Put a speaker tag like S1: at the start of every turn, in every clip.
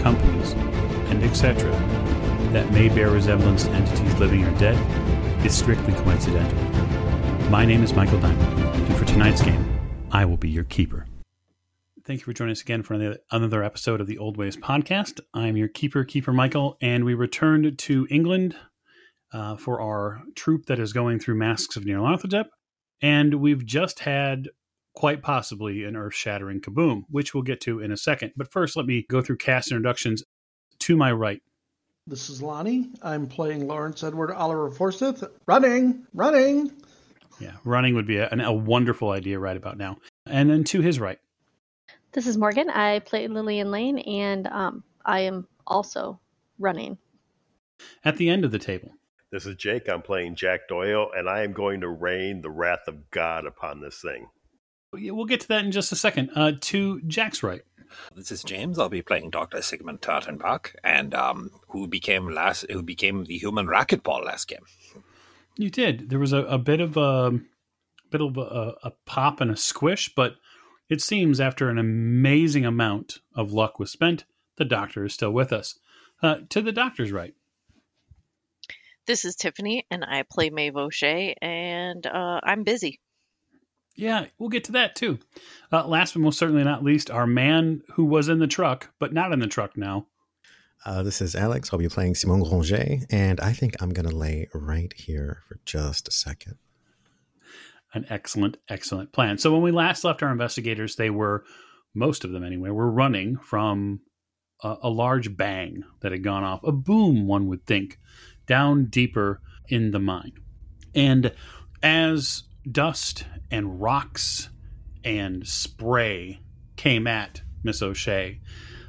S1: companies, and etc., that may bear resemblance to entities living or dead, is strictly coincidental. My name is Michael Diamond, and for tonight's game, I will be your keeper. Thank you for joining us again for another, episode of the Old Ways podcast. I'm your keeper, Keeper Michael, and we returned to England uh, for our troop that is going through Masks of Nyarlathotep, and we've just had quite possibly an earth shattering kaboom, which we'll get to in a second. But first, let me go through cast introductions. To my right,
S2: This is Lonnie. I'm playing Lawrence Edward Oliver Forsyth. Running, running.
S1: yeah, running would be a, a wonderful idea right about now. And then to his right,
S3: This is Morgan. I play Lillian Lane, and um, I am also running.
S1: at the end of the table,
S4: This is Jake. I'm playing Jack Doyle, and I am going to rain the wrath of God upon this thing.
S1: Yeah, we'll get to that in just a second. Uh, to Jack's right,
S5: This is James. I'll be playing Doctor Sigmund Tartenbach, and um, who became last, who became the human racquetball last game.
S1: you did. There was a, a bit of a bit of a, a pop and a squish, but it seems after an amazing amount of luck was spent, the doctor is still with us. Uh, to the doctor's right,
S6: This is Tiffany, and I play Maeve O'Shea, and uh, I'm busy.
S1: Yeah, we'll get to that too. Uh, last but most certainly not least, our man who was in the truck, but not in the truck now.
S7: Uh, this is Alex. I'll be playing Simon Granger, and I think I'm going to lay right here for just a second.
S1: An excellent, excellent plan. So when we last left our investigators, they were, most of them anyway, were running from a, a large bang that had gone off, a boom, one would think, down deeper in the mine. And as dust and rocks and spray came at Miss O'Shea,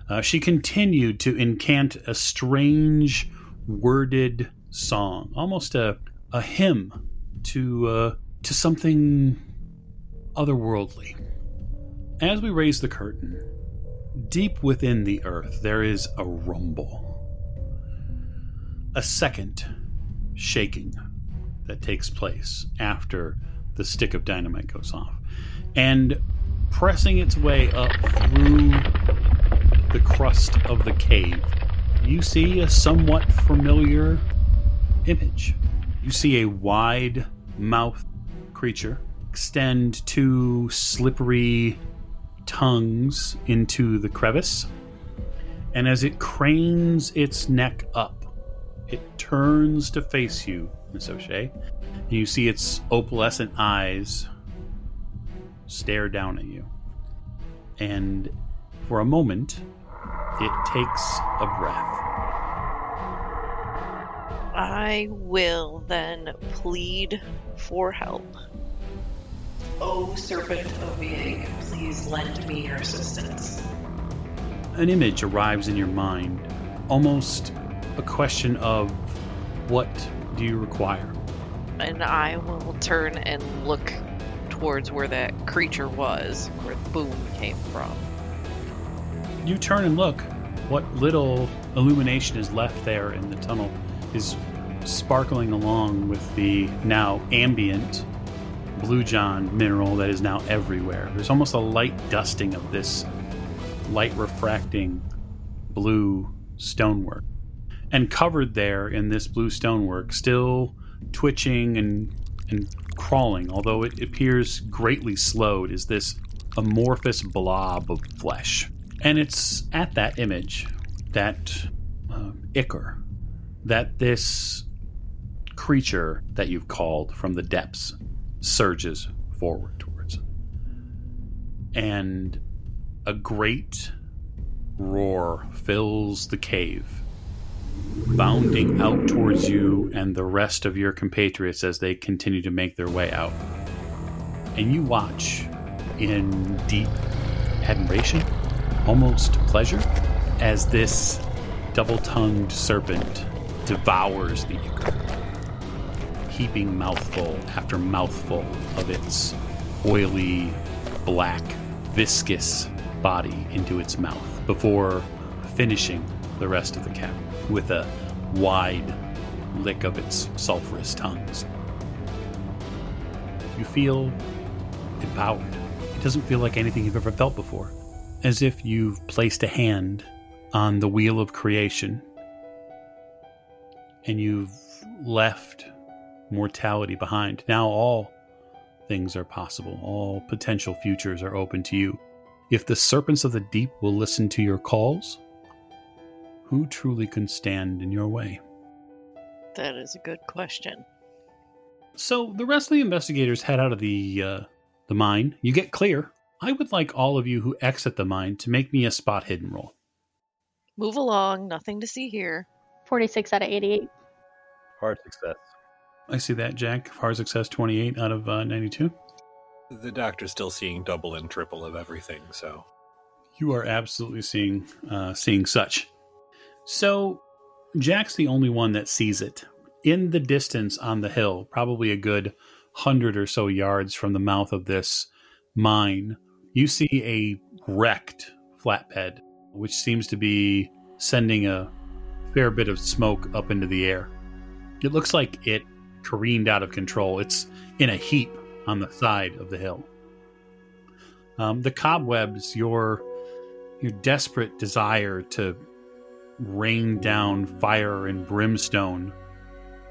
S1: uh, she continued to incant a strange, worded song, almost a, a hymn to uh, to something otherworldly. As we raise the curtain, deep within the earth there is a rumble, a second shaking that takes place after the stick of dynamite goes off, and pressing its way up through the crust of the cave, you see a somewhat familiar image. You see a wide mouthed creature extend two slippery tongues into the crevice, and as it cranes its neck up, it turns to face you, Miss O'Shea. You see its opalescent eyes stare down at you. And for a moment, it takes a breath.
S6: I will then plead for help.
S8: O serpent of Vieg, please lend me your assistance.
S1: An image arrives in your mind, almost a question of what do you require?
S6: And I will turn and look towards where that creature was, where the boom came from.
S1: You turn and look. What little illumination is left there in the tunnel is sparkling along with the now ambient blue john mineral that is now everywhere. There's almost a light dusting of this light refracting blue stonework. And covered there in this blue stonework, still twitching and, and crawling, although it appears greatly slowed, is this amorphous blob of flesh. And it's at that image, that uh, that this creature that you've called from the depths surges forward towards. And a great roar fills the cave, bounding out towards you and the rest of your compatriots as they continue to make their way out. And you watch in deep admiration, almost pleasure, as this double tongued serpent devours the ichor, heaping mouthful after mouthful of its oily, black, viscous body into its mouth before finishing the rest of the cat with a wide lick of its sulfurous tongues. You feel empowered. It doesn't feel like anything you've ever felt before. As if you've placed a hand on the wheel of creation and you've left mortality behind. Now all things are possible, all potential futures are open to you. If the serpents of the deep will listen to your calls, who truly can stand in your way?
S6: That is a good question.
S1: So the rest of the investigators head out of the uh, the mine. You get clear. I would like all of you who exit the mine to make me a spot hidden roll.
S6: Move along. Nothing to see here.
S3: 46 out of 88.
S4: Hard success.
S1: I see that, Jack. Hard success 28 out of uh, 92.
S5: The doctor's still seeing double and triple of everything, so
S1: You are absolutely seeing uh, seeing such. So Jack's the only one that sees it. In the distance on the hill, probably a good hundred or so yards from the mouth of this mine, you see a wrecked flatbed, which seems to be sending a fair bit of smoke up into the air. It looks like it careened out of control. It's in a heap on the side of the hill. Um, the cobwebs, your your desperate desire to rain down fire and brimstone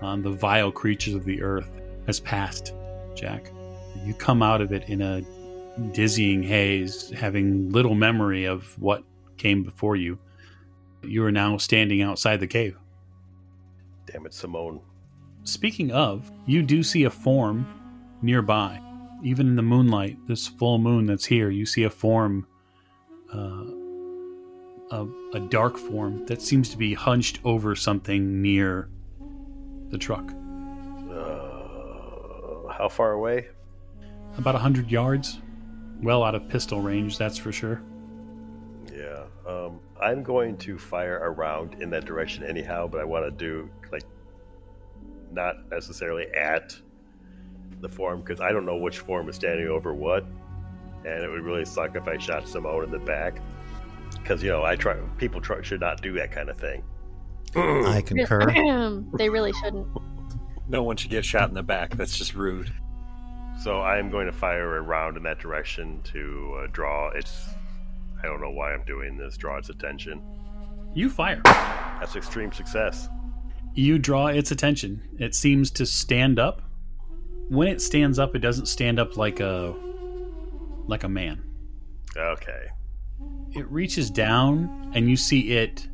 S1: on the vile creatures of the earth has passed, Jack. You come out of it in a dizzying haze, having little memory of what came before you. You are now standing outside the cave.
S4: Damn it, Simone.
S1: Speaking of, you do see a form nearby. Even in the moonlight, this full moon that's here, you see a form, uh, a, a dark form that seems to be hunched over something near the truck.
S4: Uh, how far away?
S1: About a hundred yards, well out of pistol range, that's for sure.
S4: Yeah. Um, I'm going to fire around in that direction anyhow, but I want to do like not necessarily at the form because I don't know which form is standing over what, and it would really suck if I shot Simone in the back because you know I try people try, should not do that kind of thing.
S7: I concur.
S3: they really shouldn't.
S5: no one should get shot in the back. That's just rude.
S4: So I am going to fire a round in that direction to uh, draw its. I don't know why I'm doing this. Draw its attention.
S1: You fire.
S4: That's extreme success.
S1: You draw its attention. It seems to stand up. When it stands up, it doesn't stand up like a like a man.
S4: Okay.
S1: It reaches down and you see it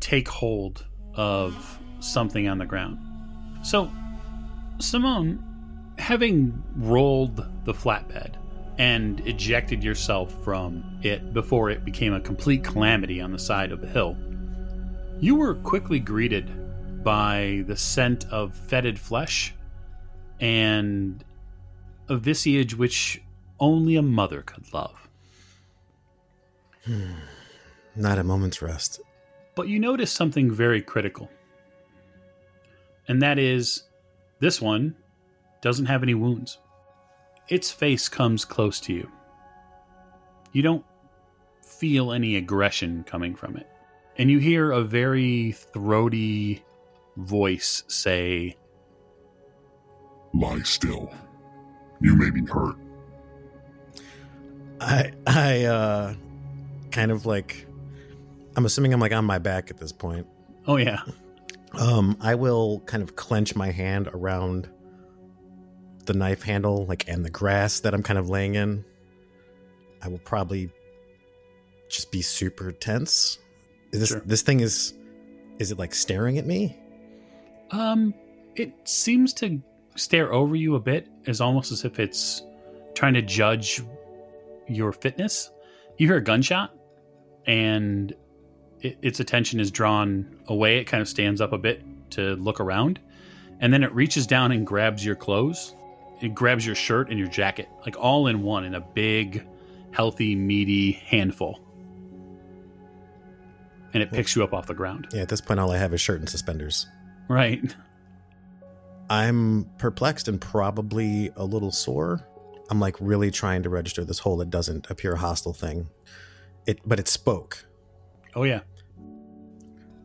S1: take hold of something on the ground. So, Simone, having rolled the flatbed and ejected yourself from it before it became a complete calamity on the side of the hill, you were quickly greeted by the scent of fetid flesh and a visage which only a mother could love.
S7: Not a moment's rest.
S1: But you notice something very critical. And that is this one doesn't have any wounds. Its face comes close to you. You don't feel any aggression coming from it. And you hear a very throaty voice say,
S9: Lie still. You may be hurt.
S7: I I uh kind of like I'm assuming I'm like on my back at this point.
S1: Oh, yeah.
S7: Um I will kind of clench my hand around the knife handle like and the grass that I'm kind of laying in. I will probably just be super tense. Is this
S1: Sure.
S7: this thing is is it like staring at me?
S1: Um, it seems to stare over you a bit, as almost as if it's trying to judge your fitness. You hear a gunshot, and it, its attention is drawn away. It kind of stands up a bit to look around, and then it reaches down and grabs your clothes. It grabs your shirt and your jacket, like all in one, in a big, healthy, meaty handful. and it picks you up off the ground.
S7: Yeah, at this point, all I have is shirt and suspenders.
S1: Right.
S7: I'm perplexed and probably a little sore. I'm like really trying to register this whole it doesn't appear hostile thing. It but it spoke.
S1: Oh yeah.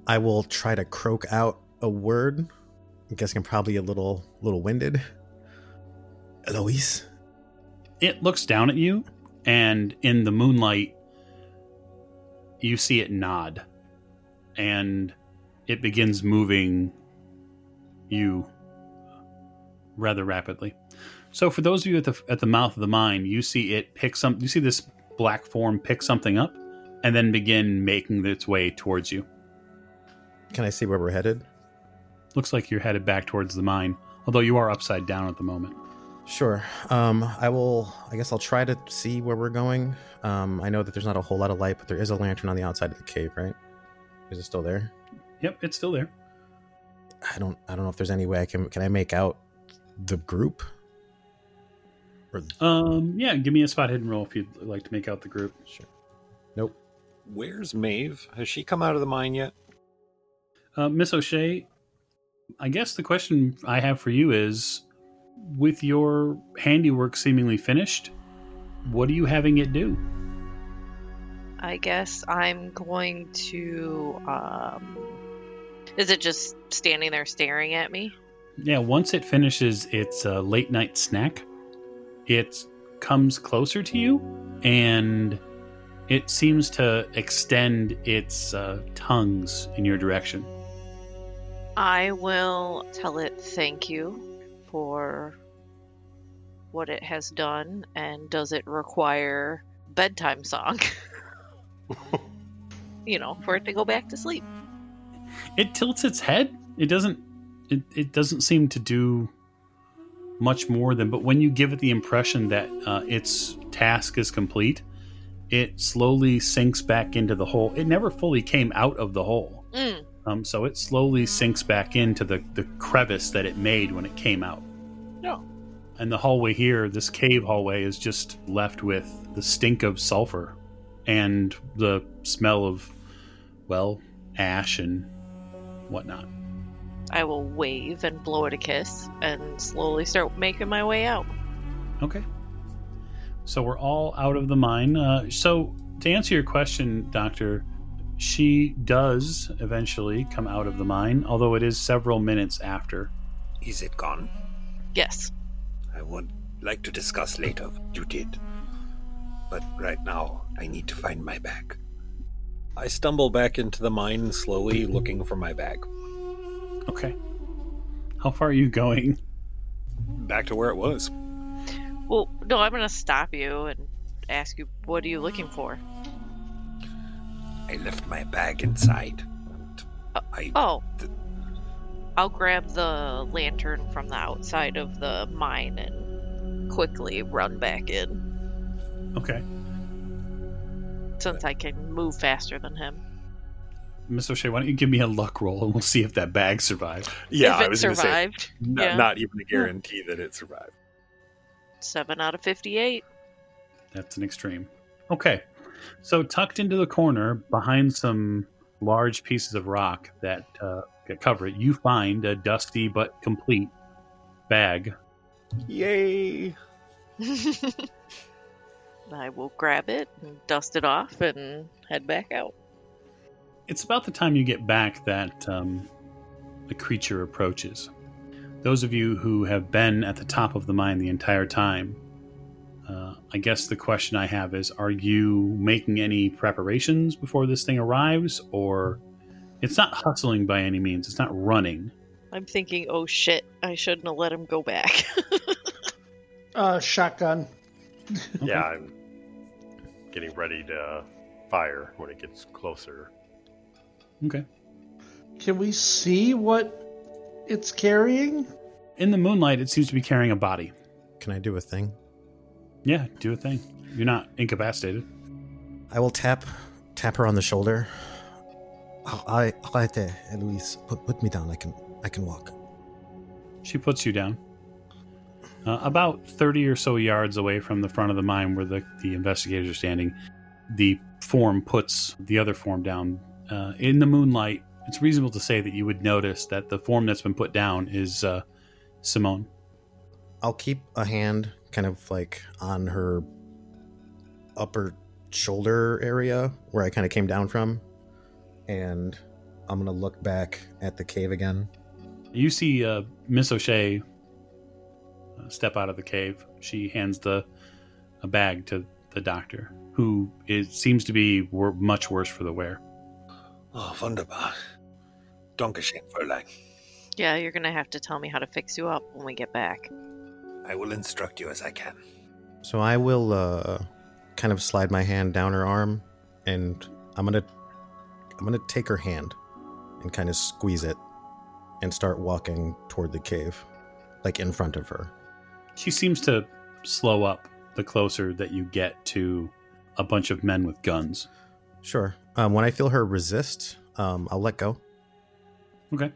S7: I will try to croak out a word. I'm guessing I'm probably a little little winded. Eloise.
S1: It looks down at you, and in the moonlight, you see it nod, and it begins moving you rather rapidly. So, for those of you at the at the mouth of the mine, you see it pick some. You see this black form pick something up, and then begin making its way towards you.
S7: Can I see where we're headed?
S1: Looks like you're headed back towards the mine, although you are upside down at the moment.
S7: Sure. Um, I will. I guess I'll try to see where we're going. Um, I know that there's not a whole lot of light, but there is a lantern on the outside of the cave, right? Is it still there?
S1: Yep, it's still there.
S7: I don't. I don't know if there's any way I can. Can I make out the group? Or
S1: Um, yeah, give me a spot hidden roll if you'd like to make out the group.
S7: sure. Nope.
S5: Where's Maeve? Has she come out of the mine yet?
S1: Uh, Miss O'Shea, I guess the question I have for you is with your handiwork seemingly finished, what are you having it do?
S6: I guess I'm going to. Um, is it just standing there staring at me?
S1: Yeah, once it finishes its uh, late night snack, it comes closer to you and it seems to extend its uh, tongues in your direction.
S6: I will tell it thank you for what it has done, and does it require bedtime song? you know, for it to go back to sleep.
S1: it tilts its head it doesn't it, it doesn't seem to do much more than but when you give it the impression that uh, its task is complete it slowly sinks back into the hole it never fully came out of the hole
S6: Mm.
S1: um, so it slowly sinks back into the, the crevice that it made when it came out
S6: No.
S1: and the hallway here this cave hallway is just left with the stink of sulfur and the smell of well ash and whatnot
S6: I will wave and blow it a kiss and slowly start making my way out.
S1: Okay. So we're all out of the mine. Uh, so to answer your question, Doctor, she does eventually come out of the mine, although it is several minutes after.
S5: Is it gone?
S6: Yes.
S5: I would like to discuss later you did. But right now, I need to find my bag. I stumble back into the mine slowly, looking for my bag.
S1: Okay. How far are you going?
S5: Back to where it was.
S6: Well, no, I'm going to stop you and ask you, what are you looking for?
S5: I left my bag inside. I
S6: Oh.
S5: th-
S6: I'll grab the lantern from the outside of the mine and quickly run back in
S1: Okay.
S6: since I can move faster than him.
S1: Miss O'Shea, why don't you give me a luck roll and we'll see if that bag survived?
S5: yeah,
S6: if
S5: I
S6: it
S5: was going to say
S6: survived,
S5: not,
S6: yeah.
S5: not even a guarantee that it survived.
S6: 7 out of 58.
S1: That's an extreme. Okay. So tucked into the corner behind some large pieces of rock that uh, that cover it, you find a dusty but complete bag.
S5: Yay!
S6: I will grab it and dust it off and head back out.
S1: It's about the time you get back that um, the creature approaches. Those of you who have been at the top of the mine the entire time, uh, I guess the question I have is are you making any preparations before this thing arrives? Or it's not hustling by any means, it's not running.
S6: I'm thinking, oh shit, I shouldn't have let him go back.
S2: Uh, shotgun.
S4: Yeah, I'm getting ready to fire when it gets closer.
S1: Okay.
S2: Can we see what it's carrying?
S1: In the moonlight, it seems to be carrying a body.
S7: Can I do a thing?
S1: Yeah, do a thing. You're not incapacitated.
S7: I will tap tap her on the shoulder. I right there, Eloise. Put put me down. I can I can walk.
S1: She puts you down. Uh, about 30 or so yards away from the front of the mine where the, the investigators are standing, the form puts the other form down uh, in the moonlight, it's reasonable to say that you would notice that the form that's been put down is uh, Simone.
S7: I'll keep a hand kind of like on her upper shoulder area where I kind of came down from. And I'm going to look back at the cave again.
S1: You see uh, Miss O'Shea uh, step out of the cave. She hands the a bag to the doctor, who is, seems to be wor- much worse for the wear.
S5: Oh, wunderbar. Dankeschön, Fräulein.
S6: Yeah, you're gonna have to tell me how to fix you up when we get back.
S5: I will instruct you as I can.
S7: So I will uh, kind of slide my hand down her arm, and I'm gonna I'm gonna take her hand and kind of squeeze it, and start walking toward the cave, like in front of her.
S1: She seems to slow up the closer that you get to a bunch of men with guns.
S7: Sure. Um, when I feel her resist, um, I'll let go,
S1: Okay.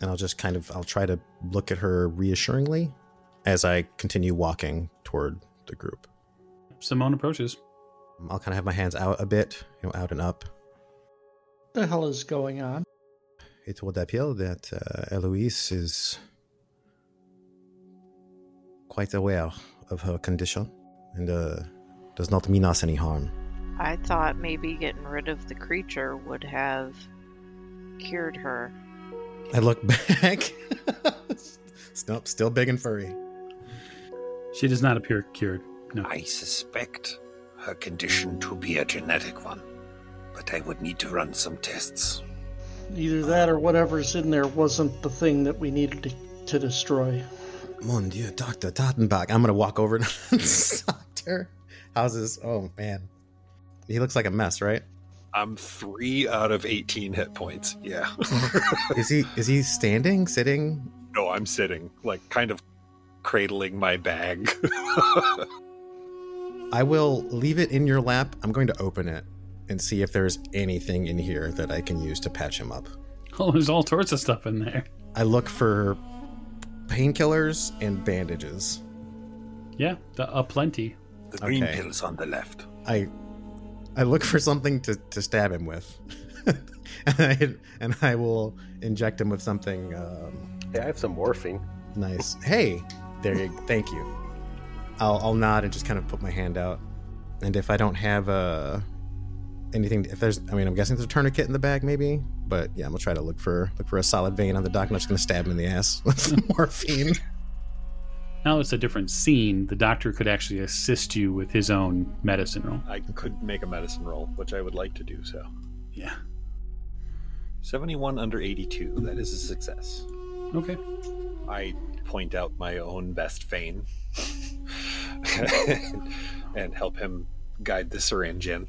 S7: and I'll just kind of I'll try to look at her reassuringly as I continue walking toward the group.
S1: Simone approaches.
S7: I'll kind of have my hands out a bit, you know, out and up.
S2: The hell is going on?
S7: It would appear that uh, Eloise is quite aware of her condition and uh, does not mean us any harm.
S6: I thought maybe getting rid of the creature would have cured her.
S7: I look back. still, still big and furry.
S1: She does not appear cured. No.
S5: I suspect her condition to be a genetic one, but I would need to run some tests.
S2: Either that or whatever's in there wasn't the thing that we needed to, to destroy.
S7: Mon Dieu, Dr. Tottenbach. I'm going to walk over to the doctor. How's his? Oh, man. He looks like a mess, right?
S5: I'm three out of 18 hit points. Yeah.
S7: Is he is he standing, sitting?
S5: no, I'm sitting, like, kind of cradling my bag.
S7: I will leave it in your lap. I'm going to open it and see if there's anything in here that I can use to patch him up.
S1: Oh, there's all sorts of stuff in there.
S7: I look for painkillers and bandages.
S1: Yeah, the, a plenty.
S5: the green
S7: Okay.
S5: pills on the left.
S7: I I look for something to, to stab him with, and, I, and I will inject him with something um,
S4: Yeah, I have some morphine.
S7: nice. Hey, there you. Thank you. I'll I'll nod and just kind of put my hand out, and if I don't have uh anything, if there's, I mean, I'm guessing there's a tourniquet in the bag, maybe. But yeah, I'm gonna try to look for look for a solid vein on the doc. I'm just gonna stab him in the ass with some morphine.
S1: Now it's a different scene. The doctor could actually assist you with his own medicine roll.
S5: I could make a medicine roll, which I would like to do so.
S1: Yeah.
S5: 71 under 82. That is a success.
S1: Okay.
S5: I point out my own best feign and help him guide the syringe in.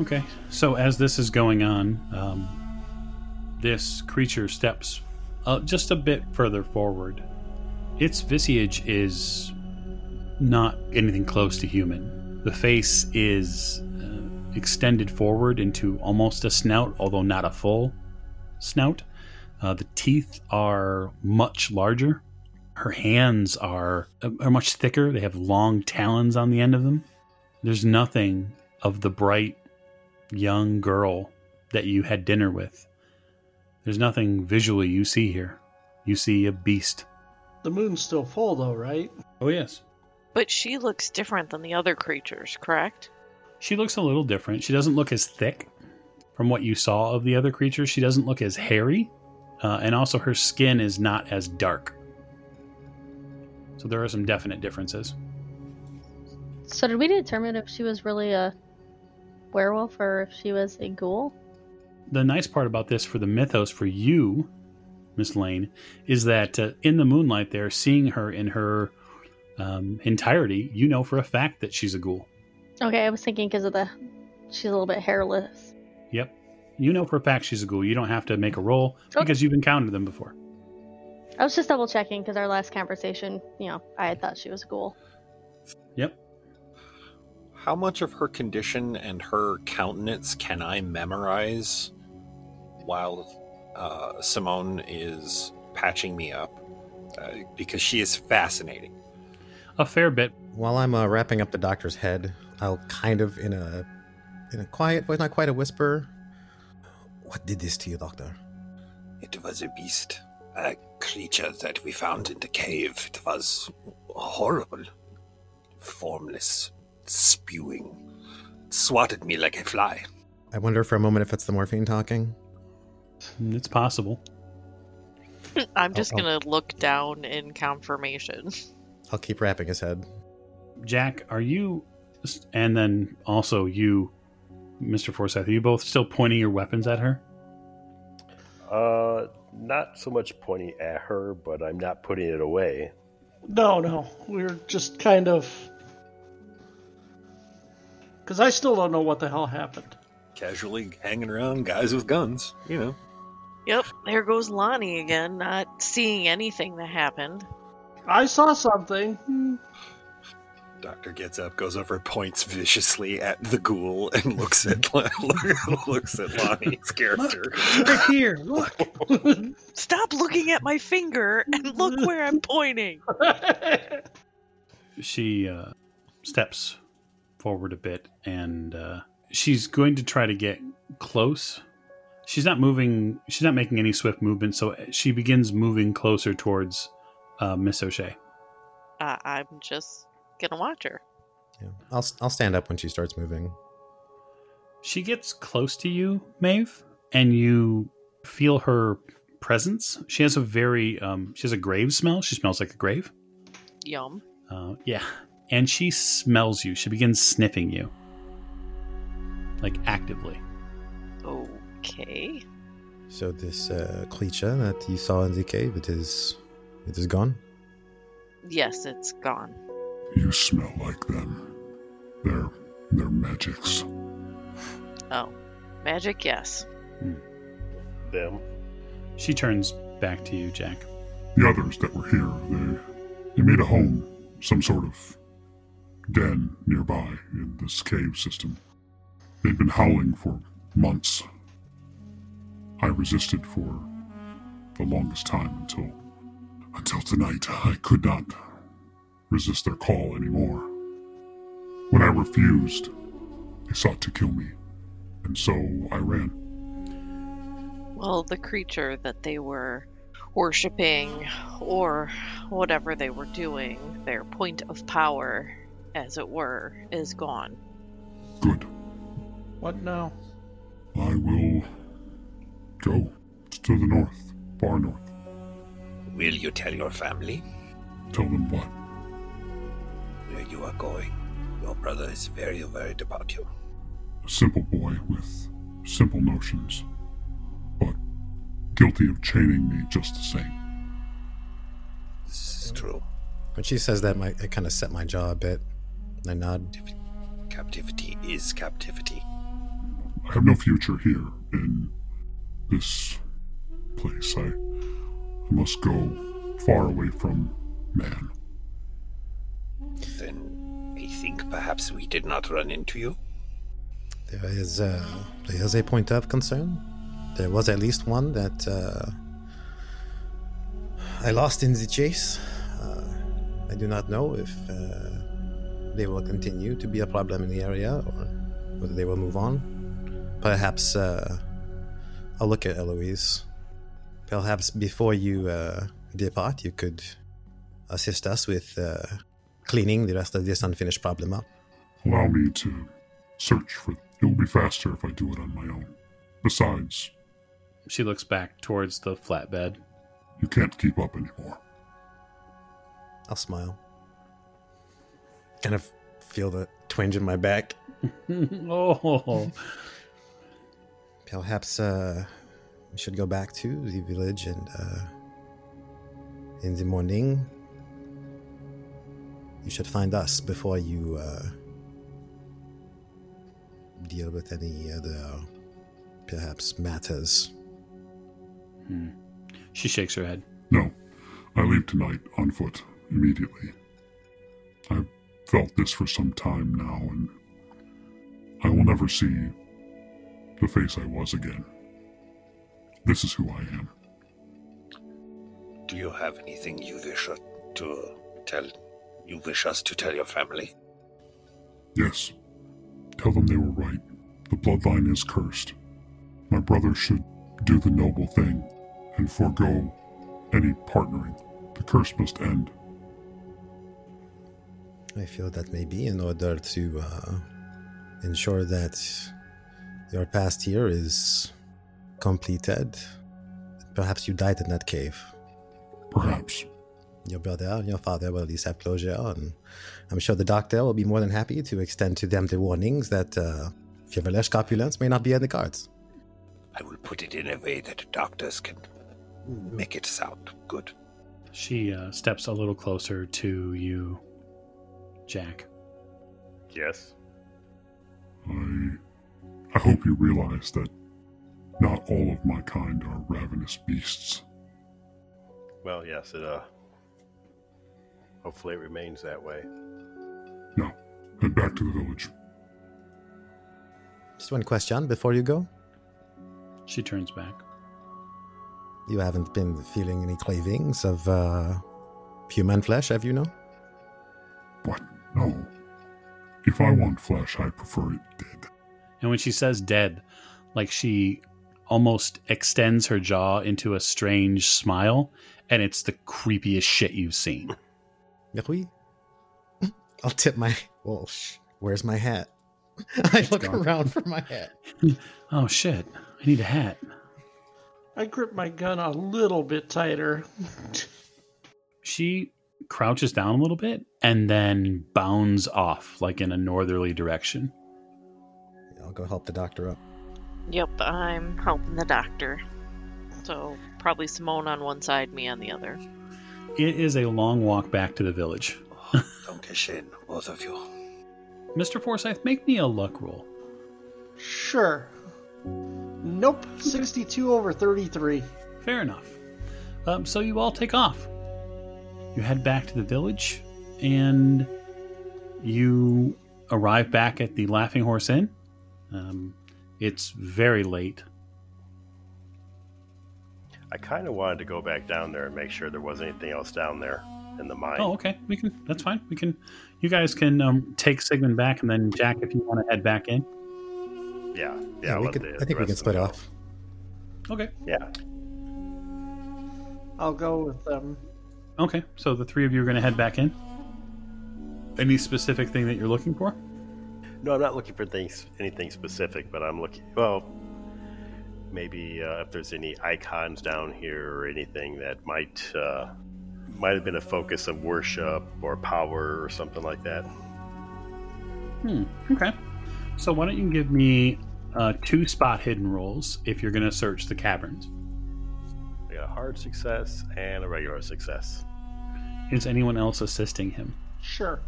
S1: Okay. So as this is going on, um, this creature steps uh, just a bit further forward. Its visage is not anything close to human. The face is uh, extended forward into almost a snout, although not a full snout. Uh, the teeth are much larger. Her hands are are much thicker. They have long talons on the end of them. There's nothing of the bright young girl that you had dinner with. There's nothing visually you see here. You see a beast.
S2: The moon's still full, though, right?
S1: Oh, yes.
S6: But she looks different than the other creatures, correct?
S1: She looks a little different. She doesn't look as thick from what you saw of the other creatures. She doesn't look as hairy. Uh, and also, her skin is not as dark. So, there are some definite differences.
S3: So did we determine if she was really a werewolf or if she was a ghoul?
S1: the nice part about this for the mythos for you, Miss Lane, is that uh, in the moonlight there, seeing her in her um, entirety, you know for a fact that she's a ghoul.
S3: Okay, I was thinking because of the she's a little bit hairless.
S1: Yep. You know for a fact she's a ghoul. You don't have to make a roll because you've encountered them before.
S3: I was just double checking because our last conversation, you know, I had thought she was a ghoul.
S1: Yep.
S5: How much of her condition and her countenance can I memorize while uh, Simone is patching me up? Uh, because she is fascinating.
S1: A fair bit.
S7: While I'm uh, wrapping up the doctor's head, I'll kind of in a in a quiet voice, not quite a whisper. What did this to you, Doctor?
S5: It was a beast, a creature that we found in the cave. It was horrible, formless, spewing. Swatted me like a fly.
S7: I wonder for a moment if it's the morphine talking.
S1: It's possible.
S6: I'm just
S7: oh.
S6: gonna look down in confirmation.
S7: I'll keep wrapping his head.
S1: Jack, are you, and then also you, Mr. Forsyth, are you both still pointing your weapons at her?
S4: Uh, not so much pointing at her, but I'm not putting it away.
S2: No, no. We're just kind of. Because I still don't know what the hell happened.
S5: Casually hanging around guys with guns, you know.
S6: Yep, there goes Lonnie again, not seeing anything that happened.
S2: I saw something. Hmm.
S5: Doctor gets up, goes over, points viciously at the ghoul, and looks at looks at Lonnie's character.
S2: Right here, look.
S6: Stop looking at my finger and look where I'm pointing.
S1: She uh, steps forward a bit and uh, she's going to try to get close. She's not moving, she's not making any swift movement, so she begins moving closer towards uh, Miss O'Shea.
S6: Uh, I'm just gonna watch her.
S7: Yeah. I'll I'll stand up when she starts moving.
S1: She gets close to you, Maeve, and you feel her presence. She has a very um, she has a grave smell. She smells like a grave.
S6: Yum.
S1: Uh, yeah, and she smells you. She begins sniffing you, like actively.
S6: Okay.
S7: So this uh, creature that you saw in the cave, it is it is gone.
S6: Yes, it's gone.
S9: You smell like them. They're they're magics.
S6: Oh, magic, yes.
S4: Them.
S1: She turns back to you, Jack.
S9: The others that were here, they they made a home, some sort of den nearby in this cave system. They've been howling for months. I resisted for the longest time until until tonight. I could not resist their call anymore. When I refused, they sought to kill me, and so I ran.
S6: Well, the creature that they were worshipping, or whatever they were doing, their point of power, as it were, is gone.
S9: Good.
S2: what now?
S9: I will go to the north, far north.
S5: Will you tell your family
S9: Tell them what?
S5: where you are going? Your brother is very worried about you.
S9: A simple boy with simple notions, but guilty of chaining me just the same.
S5: This is true.
S7: When she says that, my it kind of set my jaw a bit. I nod.
S5: Captivity is captivity.
S9: I have no future here in this place. I, I must go far away from man.
S5: Then I think perhaps we did not run into you.
S7: There is uh, there is a point of concern. There was at least one that uh, I lost in the chase. Uh, I do not know if uh, they will continue to be a problem in the area or whether they will move on. Perhaps uh, I'll look at Eloise. Perhaps before you uh, depart, you could assist us with uh, cleaning the rest of this unfinished problem up.
S9: Allow me to search for. It will be faster if I do it on my own. Besides,
S1: She looks back towards the flatbed.
S9: you can't keep up anymore.
S7: I'll smile. Kind of feel the twinge in my back.
S1: oh,
S7: Perhaps uh, we should go back to the village and uh, in the morning you should find us before you uh, deal with any other perhaps matters.
S1: she shakes her head.
S9: No, I leave tonight on foot immediately. I've felt this for some time now, and I will never see the face I was again. This is who I am.
S5: Do you have anything you wish us to tell? You wish us to tell your family?
S9: Yes. Tell them they were right. The bloodline is cursed. My brother should do the noble thing and forego any partnering. The curse must end.
S7: I feel that maybe in order to uh, ensure that your past here is completed, perhaps you died in that cave.
S9: Perhaps.
S7: Your brother and your father will at least have closure, and I'm sure the doctor will be more than happy to extend to them the warnings that uh, Feverish Copulence may not be in the cards.
S5: I will put it in a way that doctors can make it sound good.
S1: She uh, steps a little closer to you, Jack.
S4: Yes.
S9: I. I hope you realize that not all of my kind are ravenous beasts.
S4: Well, yes, it, uh. Hopefully it remains that way.
S9: Now, head back to the village.
S7: Just one question before you go.
S1: She turns back.
S7: You haven't been feeling any cravings of uh, human flesh, have you, no?
S9: What? No. If I want flesh, I prefer it dead.
S1: And when she says dead, like she almost extends her jaw into a strange smile, and it's the creepiest shit you've seen.
S7: Oui. I'll tip my. Well, sh- where's my hat? I look
S1: gone.
S7: around for my hat.
S1: Oh shit, I need a hat.
S2: I grip my gun a little bit tighter.
S1: She crouches down a little bit and then bounds off, like in a northerly direction.
S7: I'll go help the doctor up.
S6: Yep, I'm helping the doctor. So probably Simone on one side, me on the other.
S1: It is a long walk back to the village.
S5: Dankeschön, both of you.
S1: Mr. Forsyth, make me a luck roll.
S2: Sure. Nope. 62 over 33.
S1: Fair enough. Um, so you all take off. You head back to the village, and you arrive back at the Laughing Horse Inn. Um, it's very late.
S4: I kind of wanted to go back down there and make sure there wasn't anything else down there in the mine.
S1: Oh, okay. We can. That's fine. We can. You guys can um, take Sigmund back, and then Jack, if you want to head back in.
S4: Yeah, yeah.
S7: Yeah,
S4: I'll
S7: we could,
S4: the-
S7: I
S4: the
S7: think we
S4: rest
S7: can split
S4: them
S7: off.
S1: Okay.
S4: Yeah,
S2: I'll go with them.
S1: Okay. So the three of you are going to head back in. Any specific thing that you're looking for?
S4: No, I'm not looking for things, anything specific, but I'm looking. Well, maybe uh, if there's any icons down here or anything that might uh, might have been a focus of worship or power or something like that.
S1: Hmm. Okay. So why don't you give me uh, two spot hidden rolls if you're going to search the caverns?
S4: We got a hard success and a regular success.
S1: Is anyone else assisting him?
S2: Sure.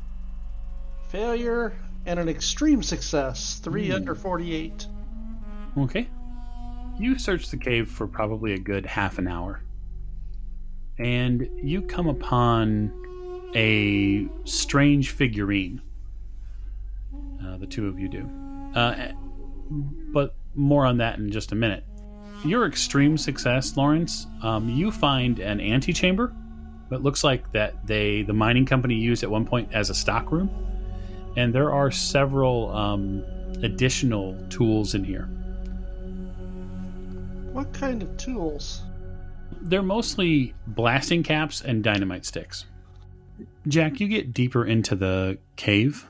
S2: Failure and an extreme success. 3 under 48.
S1: Okay. You search the cave for probably a good half an hour. And you come upon a strange figurine. Uh, the two of you do. Uh, but more on that in just a minute. Your extreme success, Lawrence, um, you find an antechamber. It looks like that they the mining company used at one point as a stock room. And there are several um, additional tools in here.
S2: What kind of tools?
S1: They're mostly blasting caps and dynamite sticks. Jack, you get deeper into the cave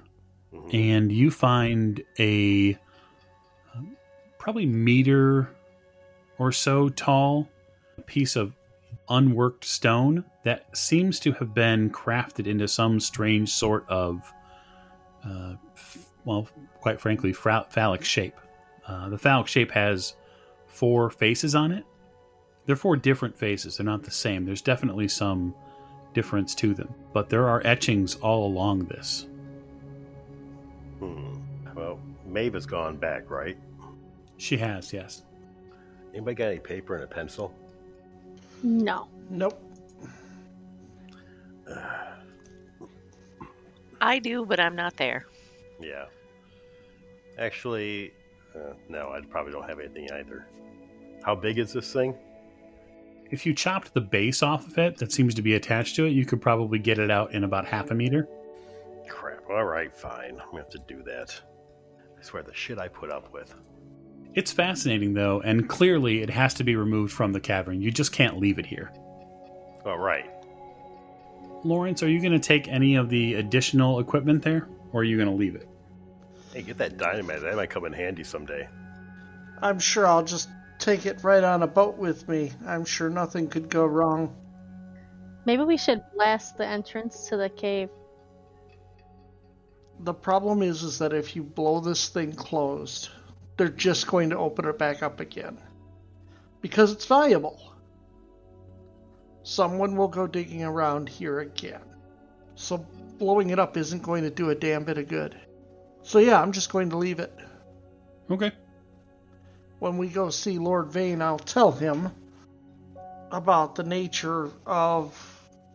S1: and you find a um, probably meter or so tall piece of unworked stone that seems to have been crafted into some strange sort of, uh, f- well, quite frankly, fra- phallic shape. Uh, the phallic shape has four faces on it. They're four different faces. They're not the same. There's definitely some difference to them, but there are etchings all along this.
S4: Hmm. Well, Maeve has gone back, right?
S1: She has, yes.
S4: Anybody got any paper and a pencil?
S3: No.
S2: Nope.
S6: I do, but I'm not there.
S4: Yeah. Actually, uh, no, I probably don't have anything either. How big is this thing?
S1: If you chopped the base off of it that seems to be attached to it, you could probably get it out in about half a meter.
S4: Crap. All right, fine. I'm gonna have to do that. I swear, the shit I put up with.
S1: It's fascinating though, and clearly it has to be removed from the cavern. You just can't leave it here.
S4: All right.
S1: Lawrence, are you going to take any of the additional equipment there, or are you going to leave it?
S4: Hey, get that dynamite. That might come in handy someday.
S2: I'm sure I'll just take it right on a boat with me. I'm sure nothing could go wrong.
S3: Maybe we should blast the entrance to the cave.
S2: The problem is, is that if you blow this thing closed, they're just going to open it back up again because it's valuable. Someone will go digging around here again. So blowing it up isn't going to do a damn bit of good. So yeah, I'm just going to leave it.
S1: Okay.
S2: When we go see Lord Vane, I'll tell him about the nature of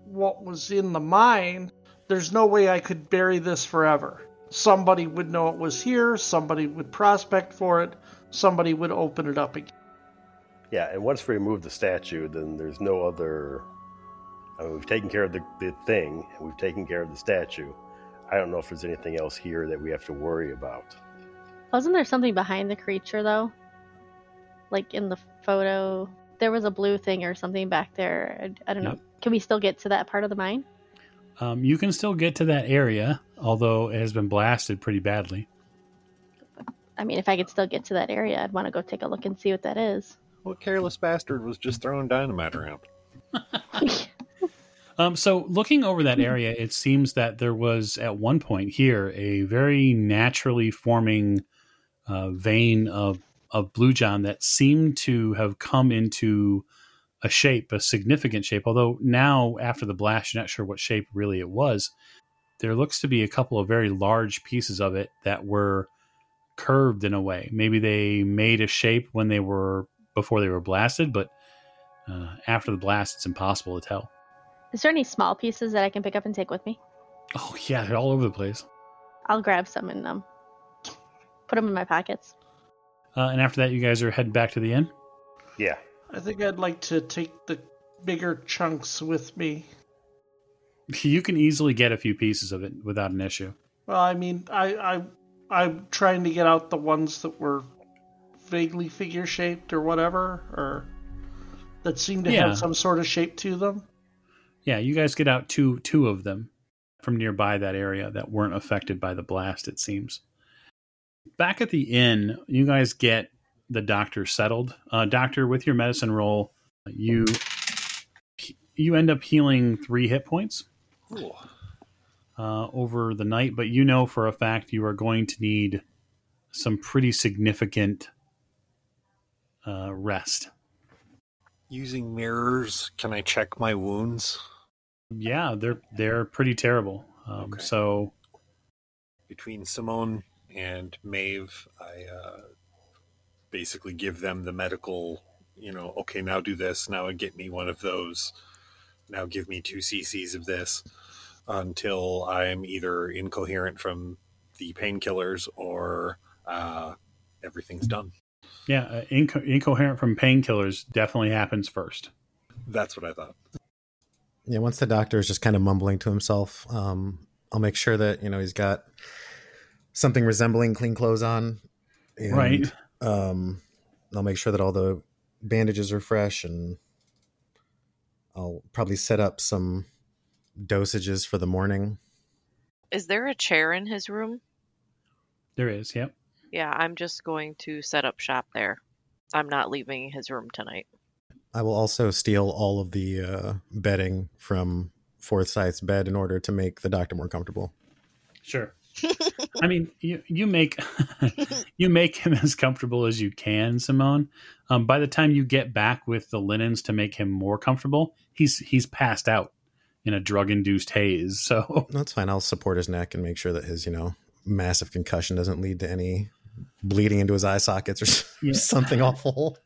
S2: what was in the mine. There's no way I could bury this forever. Somebody would know it was here, somebody would prospect for it, somebody would open it up again.
S4: Yeah, and once we remove the statue, then there's no other. I mean, we've taken care of the, the thing, and we've taken care of the statue. I don't know if there's anything else here that we have to worry about.
S3: Wasn't there something behind the creature though? Like in the photo, there was a blue thing or something back there. I, I don't
S1: Yep.
S3: know. Can we still get to that part of the mine?
S1: Um, you can still get to that area, although it has been blasted pretty badly.
S3: I mean, if I could still get to that area, I'd want to go take a look and see what that is.
S5: What careless bastard was just throwing dynamite around?
S1: Um, so, looking over that area, it seems that there was at one point here a very naturally forming uh, vein of of blue john that seemed to have come into a shape, a significant shape. Although now, after the blast, you're not sure what shape really it was. There looks to be a couple of very large pieces of it that were curved in a way. Maybe they made a shape when they were before they were blasted, but uh, after the blast, it's impossible to tell.
S3: Is there any small pieces that I can pick up and take with me?
S1: Oh yeah, they're all over the place.
S3: I'll grab some and um, put them in my pockets.
S1: Uh, and after that, you guys are heading back to the inn.
S4: Yeah.
S2: I think I'd like to take the bigger chunks with me.
S1: You can easily get a few pieces of it without an issue.
S2: Well, I mean, I, I, I'm trying to get out the ones that were vaguely figure shaped or whatever, or that seem to
S1: Yeah.
S2: have some sort of shape to them.
S1: Yeah, you guys get out two two of them from nearby that area that weren't affected by the blast. It seems. Back at the inn, you guys get the doctor settled. Uh, doctor, with your medicine roll, you you end up healing three hit points uh, over the night, but you know for a fact you are going to need some pretty significant uh, rest.
S5: Using mirrors, can I check my wounds?
S1: Yeah, they're they're pretty terrible. Um,
S5: Okay.
S1: So
S5: Between Simone and Maeve, I uh, basically give them the medical, you know, okay, now do this, now get me one of those, now give me two cc's of this, until I am either incoherent from the painkillers or uh, everything's done.
S1: Yeah, uh, inco- incoherent from painkillers definitely happens first.
S5: That's what I thought.
S7: Yeah, once the doctor is just kind of mumbling to himself, um, I'll make sure that you know he's got something resembling clean clothes on. and,
S1: Right.
S7: Um, I'll make sure that all the bandages are fresh, and I'll probably set up some dosages for the morning.
S6: Is there a chair in his room?
S1: There is, yep.
S6: Yeah, I'm just going to set up shop there. I'm not leaving his room tonight.
S7: I will also steal all of the uh, bedding from Forsyth's bed in order to make the doctor more comfortable.
S1: Sure. I mean, you you make you make him as comfortable as you can, Simone. Um, by the time you get back with the linens to make him more comfortable, he's he's passed out in a drug induced haze. So
S7: That's fine. I'll support his neck and make sure that his, you know, massive concussion doesn't lead to any bleeding into his eye sockets or
S1: Yeah.
S7: something awful.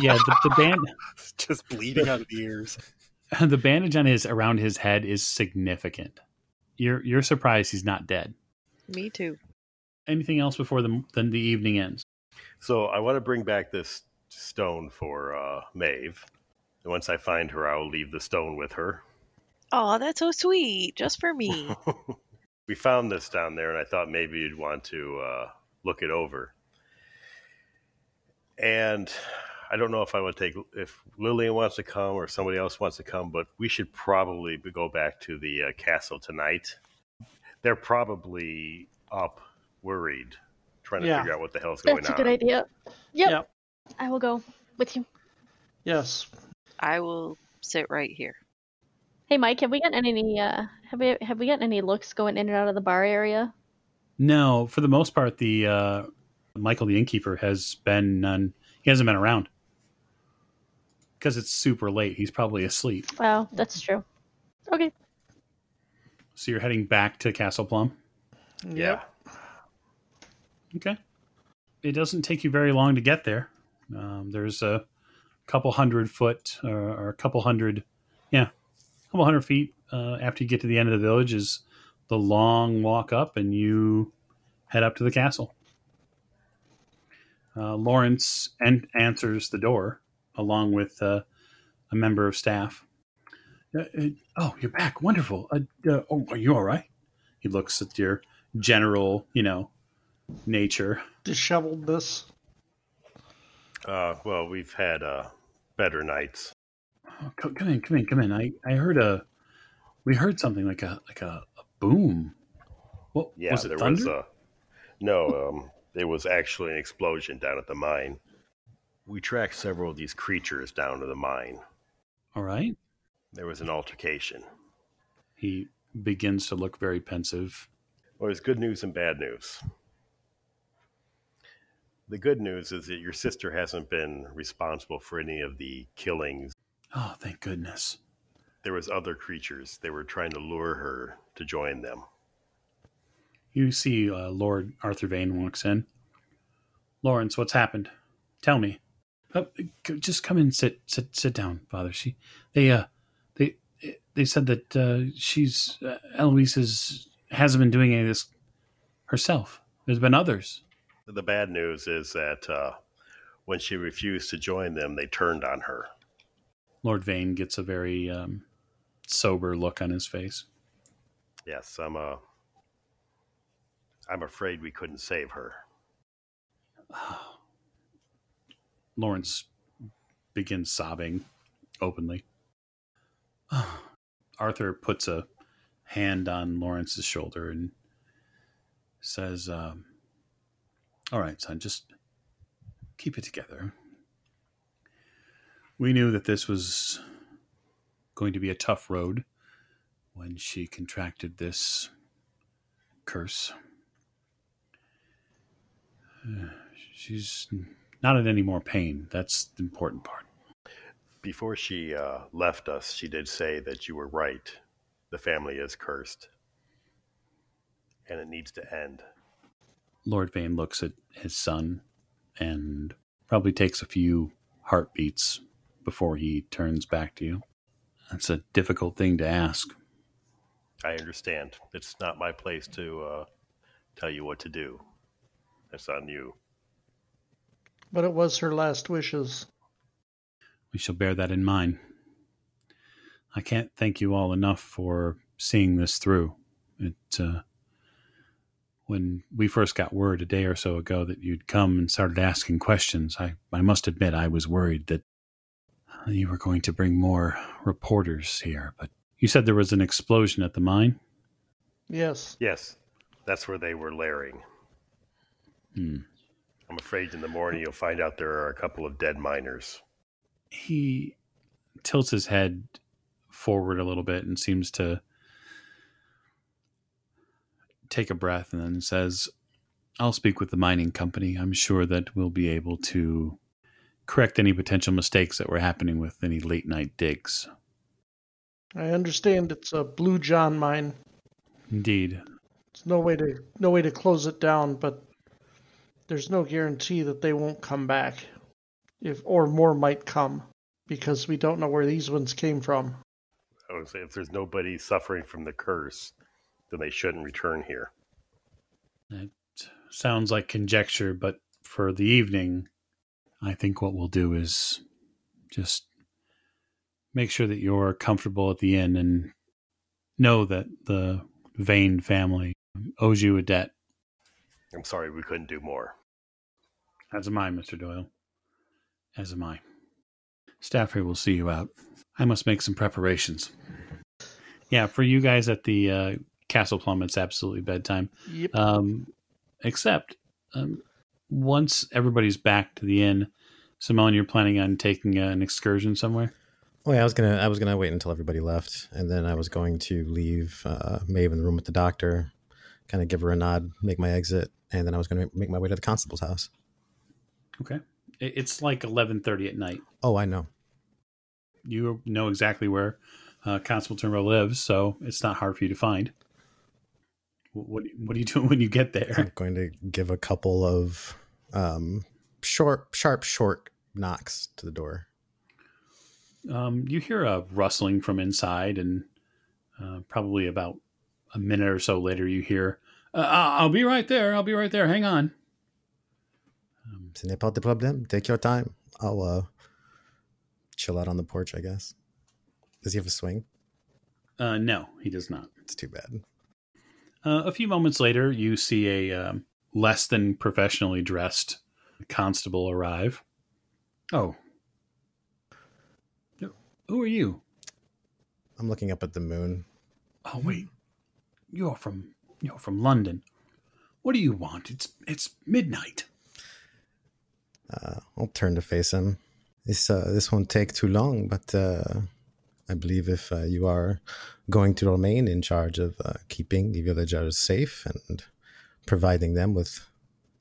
S1: yeah, the, the band
S5: Just bleeding out of the ears.
S1: the bandage on his around his head is significant. You're you're surprised he's not dead.
S6: Me too.
S1: Anything else before the then the evening ends?
S4: So I want to bring back this stone for uh, Maeve. And once I find her, I'll leave the stone with her.
S6: Oh, that's so sweet. Just for me.
S4: we found this down there, and I thought maybe you'd want to uh, look it over. And I don't know if I want to take if Lillian wants to come or somebody else wants to come, but we should probably go back to the uh, castle tonight. They're probably up, worried, trying to
S2: Yeah.
S4: figure out what the hell's going on.
S3: That's a
S4: on.
S3: good idea. Yep.
S2: Yep.
S3: I will go with you.
S2: Yes.
S6: I will sit right here.
S3: Hey Mike, have we gotten any uh have we have we gotten any looks going in and out of the bar area?
S1: No, for the most part, the uh, Michael the innkeeper has been none. He hasn't been around because it's super late. He's probably asleep.
S3: Wow, that's true. Okay.
S1: So you're heading back to Castle Plum.
S4: Yeah.
S1: Okay. It doesn't take you very long to get there. Um, there's a couple hundred foot or, or a couple hundred, yeah, a couple hundred feet uh, after you get to the end of the village is the long walk up, and you head up to the castle. Uh, Lawrence en- answers the door along with uh, a member of staff. Uh, uh, oh, you're back! Wonderful. Uh, uh, oh, are you all right? He looks at your general, you know, nature.
S2: Disheveledness.
S4: Uh, well, we've had uh, better nights.
S1: Oh, come in, come in, come in. I, I heard a, we heard something like a like a, a boom. What
S4: Yeah,
S1: was it?
S4: there
S1: thunder?
S4: was a no. Um, there was actually an explosion down at the mine. We tracked several of these creatures down to the mine.
S1: All right.
S4: There was an altercation.
S1: He begins to look very pensive.
S4: Well, there's good news and bad news. The good news is that your sister hasn't been responsible for any of the killings.
S1: Oh, thank goodness.
S4: There was other creatures. They were trying to lure her to join them.
S1: You see, uh, Lord Arthur Vane walks in. Lawrence, what's happened? Tell me. Uh, just come in, sit, sit, sit down, Father. She, they, uh, they, they said that uh, she's uh, Eloise is, hasn't been doing any of this herself. There's been others.
S4: The bad news is that uh, when she refused to join them, they turned on her.
S1: Lord Vane gets a very um, sober look on his face.
S4: Yes, I'm. Uh, I'm afraid we couldn't save her.
S1: Lawrence begins sobbing openly. Arthur puts a hand on Lawrence's shoulder and says, um, All right, son, just keep it together. We knew that this was going to be a tough road when she contracted this curse. She's not in any more pain. That's the important part.
S4: Before she uh, left us, she did say that you were right. The family is cursed, and it needs to end.
S1: Lord Vane looks at his son and probably takes a few heartbeats before he turns back to you. That's a difficult thing to ask.
S4: I understand. It's not my place to uh, tell you what to do. That's on you.
S2: But it was her last wishes.
S1: We shall bear that in mind. I can't thank you all enough for seeing this through. It, uh, when we first got word a day or so ago that you'd come and started asking questions, I, I must admit I was worried that you were going to bring more reporters here. But you said there was an explosion at the mine?
S2: Yes.
S4: Yes, that's where they were layering.
S1: Hmm.
S4: I'm afraid in the morning you'll find out there are a couple of dead miners.
S1: He tilts his head forward a little bit and seems to take a breath and then says, I'll speak with the mining company. I'm sure that we'll be able to correct any potential mistakes that were happening with any late night digs.
S2: I understand it's a Blue John mine.
S1: Indeed.
S2: It's no way to no way to close it down, but there's no guarantee that they won't come back. If or more might come because we don't know where these ones came from.
S4: I would say if there's nobody suffering from the curse, then they shouldn't return here.
S1: It sounds like conjecture, but for the evening, I think what we'll do is just make sure that you're comfortable at the inn and know that the Vane family owes you a debt.
S4: I'm sorry we couldn't do more.
S1: That's mine, Mr. Doyle. As am I. Stafford will see you out. I must make some preparations. Yeah, for you guys at the uh, Castle Plum, it's absolutely bedtime.
S2: Yep.
S1: Um, except um, once everybody's back to the inn, Simone, you're planning on taking uh, an excursion somewhere.
S7: Oh yeah, I was gonna I was gonna wait until everybody left, and then I was going to leave uh, Maeve in the room with the doctor, kind of give her a nod, make my exit, and then I was gonna make my way to the constable's house.
S1: Okay, it's like eleven thirty at night.
S7: Oh, I know.
S1: You know exactly where uh, Constable Turnbow lives, so it's not hard for you to find. What what are you doing when you get there?
S7: I'm going to give a couple of um, short, sharp, short knocks to the door.
S1: Um, you hear a rustling from inside, and uh, probably about a minute or so later, you hear, uh, "I'll I'll be right there. I'll be right there. Hang on." Um,
S7: Ce n'est pas de problème. Take your time. I'll uh, chill out on the porch, I guess. Does he have a swing?
S1: uh, no, he does not.
S7: It's too bad.
S1: Uh, a few moments later, you see a um, less than professionally dressed constable arrive. Oh, who are you?
S7: I'm looking up at the moon.
S1: Oh wait, you're from you're from London. What do you want? It's it's midnight.
S7: Uh, I'll turn to face him. This uh, this won't take too long, but uh, I believe if uh, you are going to remain in charge of uh, keeping the villagers safe and providing them with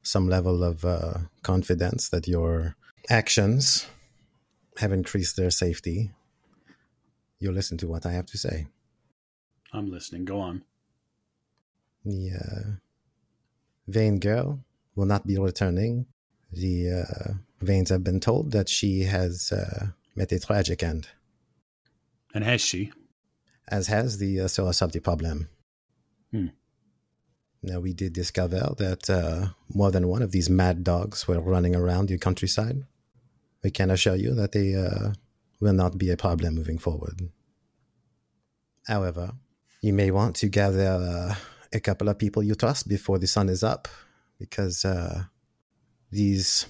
S7: some level of uh, confidence that your actions have increased their safety, you'll listen to what I have to say.
S1: I'm listening. Go on.
S7: The uh, Vane girl will not be returning. The uh, Vanes have been told that she has uh, met a tragic end,
S1: And has she?
S7: as has the uh, Sorosabti problem.
S1: Hmm.
S7: Now, we did discover that uh, more than one of these mad dogs were running around the countryside. We can assure you that they uh, will not be a problem moving forward. However, you may want to gather uh, a couple of people you trust before the sun is up, because uh, these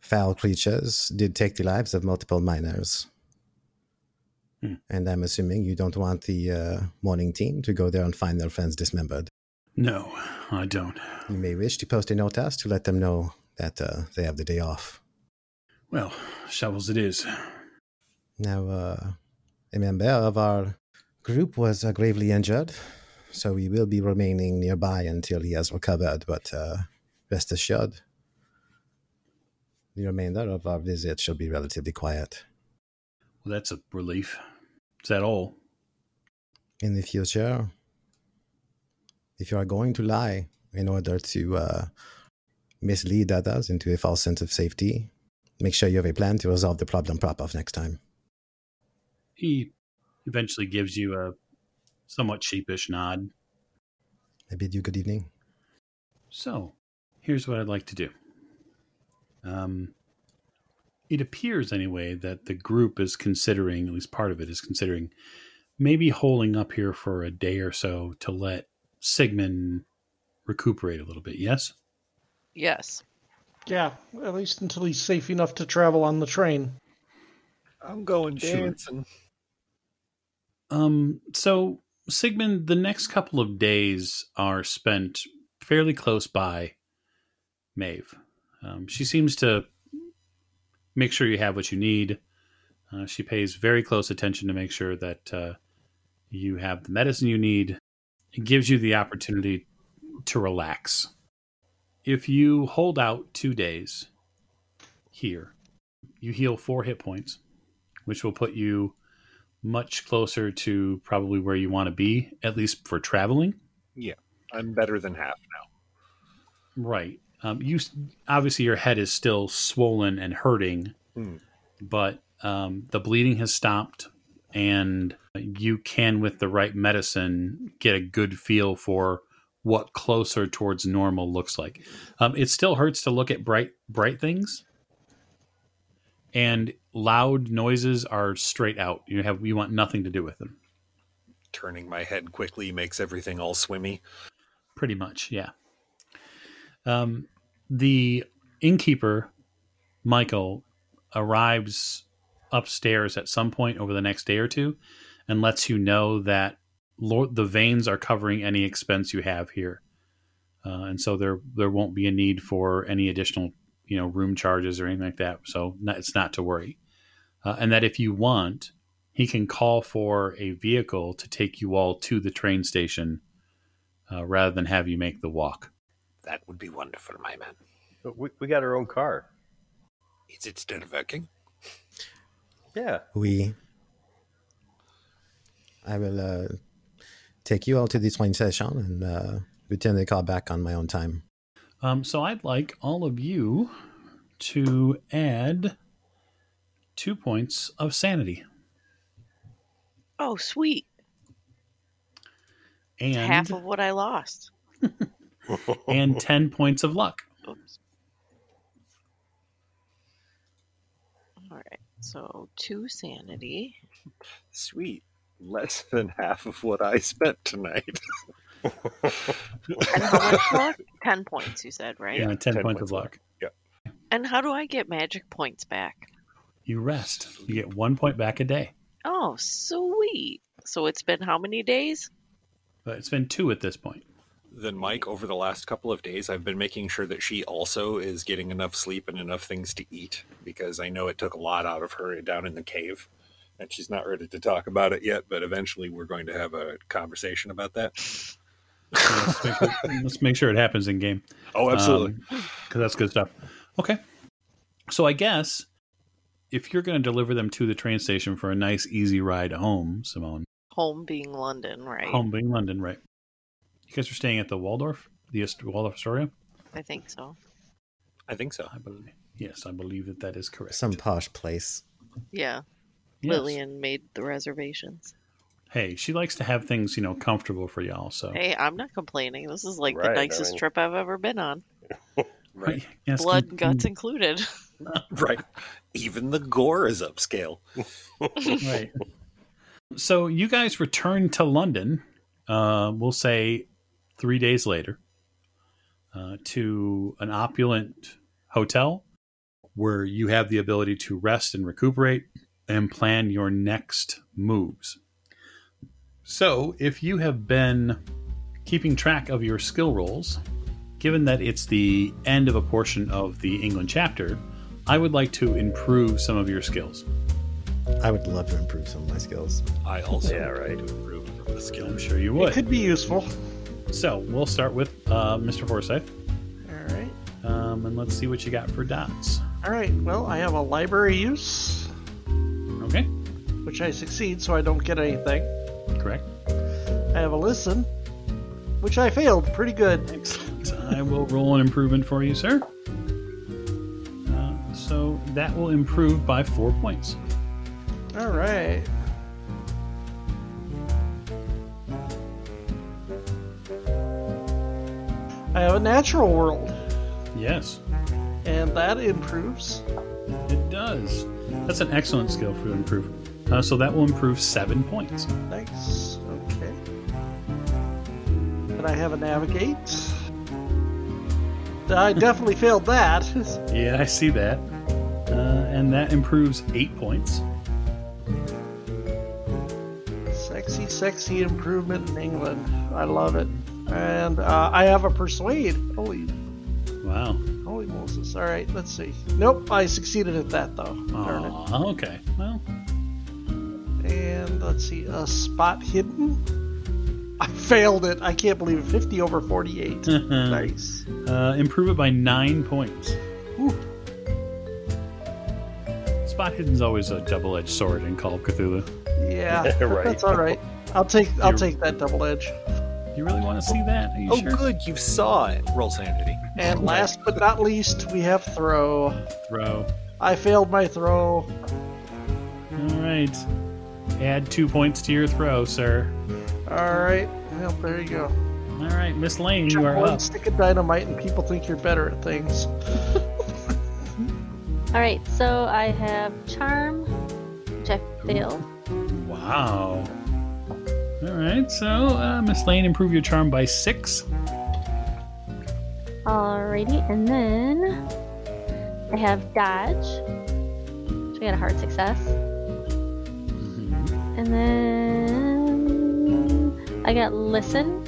S7: foul creatures did take the lives of multiple miners.
S1: Hmm.
S7: And I'm assuming you don't want the uh, morning team to go there and find their friends dismembered.
S1: No, I don't.
S7: You may wish to post a notice to let them know that uh, they have the day off.
S1: Well, shovels it is.
S7: Now, uh, a member of our group was uh, gravely injured, so we will be remaining nearby until he has recovered. But uh, rest assured, the remainder of our visit shall be relatively quiet.
S1: Well, that's a relief. Is that all?
S7: In the future, if you are going to lie in order to uh, mislead others into a false sense of safety, make sure you have a plan to resolve the problem proper next time.
S1: He eventually gives you a somewhat sheepish nod.
S7: I bid you good evening.
S1: So, here's what I'd like to do. Um, it appears, anyway, that the group is considering, at least part of it is considering, maybe holding up here for a day or so to let Sigmund recuperate a little bit. Yes?
S6: Yes.
S2: Yeah, at least until he's safe enough to travel on the train.
S5: I'm going
S1: Sure.
S5: dancing.
S1: Um, so Sigmund, the next couple of days are spent fairly close by Maeve. Um, she seems to make sure you have what you need. Uh, she pays very close attention to make sure that uh, you have the medicine you need. It gives you the opportunity to relax. If you hold out two days here, you heal four hit points, which will put you much closer to probably where you want to be, at least for traveling.
S5: Yeah, I'm better than half now.
S1: Right. Um, you obviously your head is still swollen and hurting,
S5: Hmm.
S1: but um, the bleeding has stopped, and you can, with the right medicine, get a good feel for what closer towards normal looks like. Um, it still hurts to look at bright bright things, and loud noises are straight out. You have you want nothing to do with them.
S5: Turning my head quickly makes everything all swimmy.
S1: Pretty much, yeah. Um, the innkeeper, Michael, arrives upstairs at some point over the next day or two and lets you know that Lord, the Vanes are covering any expense you have here. Uh, and so there there won't be a need for any additional you know room charges or anything like that. So not, it's not to worry. Uh, and that if you want, he can call for a vehicle to take you all to the train station uh, rather than have you make the walk.
S5: That would be wonderful, my man.
S4: But we, we got our own car.
S5: Is it still working?
S4: Yeah.
S7: We. I will uh, take you all to the train station and uh, return the car back on my own time.
S1: Um, so I'd like all of you to add two points of sanity
S6: Oh, sweet.
S1: and
S6: Half of what I lost.
S1: and ten points of luck.
S6: Oops. All right. So two sanity.
S5: Sweet. Less than half of what I spent tonight.
S6: And how much luck? Ten points, you said, right?
S1: Yeah, ten,
S4: 10
S1: points,
S4: points
S1: of
S4: luck.
S1: luck.
S6: And how do I get magic points back?
S1: You rest. You get one point back a day.
S6: Oh, sweet. So it's been how many days?
S1: But it's been two at this point.
S5: then, Mike, over the last couple of days, I've been making sure that she also is getting enough sleep and enough things to eat because I know it took a lot out of her down in the cave. And she's not ready to talk about it yet, but eventually we're going to have a conversation about that.
S1: So let's, make sure, let's make sure it happens in game.
S5: Oh, absolutely.
S1: Um, because that's good stuff. Okay. So I guess if you're going to deliver them to the train station for a nice, easy ride home, Simone,
S6: Home being London, right?
S1: home being London, right? You guys are staying at the Waldorf, the Ast- Waldorf Astoria?
S6: I think so.
S5: I think so.
S1: I believe. Yes, I believe that that is correct.
S7: Some posh place.
S6: Yeah.
S1: Yes.
S6: Lillian made the reservations.
S1: Hey, she likes to have things, you know, comfortable for y'all. So,
S6: Hey, I'm not complaining. This is like
S4: Right,
S6: the nicest
S4: mean-
S6: trip I've ever been on.
S5: Right.
S1: Yes,
S6: Blood
S1: com-
S6: and guts included.
S5: Right. Even the gore is upscale.
S1: right. So you guys return to London. Uh, we'll say three days later uh, to an opulent hotel where you have the ability to rest and recuperate and plan your next moves. So, if you have been keeping track of your skill rolls, given that it's the end of a portion of the England chapter, I would like to improve some of your skills.
S7: I would love to improve some of my skills.
S5: I also
S4: Yeah, right.
S5: to improve the skill.
S1: I'm sure you would.
S2: It could be useful.
S1: So we'll start with uh, Mr. Forsyth,
S2: All right.
S1: um, and let's see what you got for dots.
S2: All right. Well, I have a library use,
S1: Okay,
S2: which I succeed, so I don't get anything.
S1: Correct.
S2: I have a listen, which I failed pretty good.
S1: Excellent. I will roll an improvement for you, sir. Uh, so that will improve by four points.
S2: All right. I have a natural world,
S1: Yes,
S2: and that improves.
S1: it does. That's an excellent skill for you to improve. Uh, so that will improve seven points.
S2: Nice. Okay. And I have a navigate. I definitely failed that.
S1: Yeah, I see that. Uh, and that improves eight points.
S2: sexy, sexy improvement in England. I love it. And uh, I have a persuade. Holy,
S1: Wow.
S2: holy Moses! All right, let's see. Nope, I succeeded at that though. Darn it.
S1: Okay. Well,
S2: And let's see, a spot hidden. I failed it. I can't believe it. 50 over 48. nice.
S1: uh, improve it by nine points.
S2: Whew.
S1: Spot hidden's always a double-edged sword in Call of Cthulhu.
S2: Yeah,
S4: Right.
S2: that's all right. I'll take I'll
S1: You're-
S2: take that double edge.
S1: You really want to see that? Are you
S5: Oh,
S1: sure?
S5: good. You saw it. Roll sanity.
S2: And last but not least, we have throw.
S1: Throw.
S2: I failed my throw.
S1: All right. Add two points to your throw, sir.
S2: All right. Well, there you go.
S1: All right, Miss Lane, you are
S2: One
S1: up.
S2: stick of dynamite, and people think you're better at things.
S3: All right, so I have charm, which I failed.
S1: Wow. All right, so uh, Miss Lane, improve your charm by six.
S3: Alrighty, and then I have dodge, We got a hard success. And then I got listen,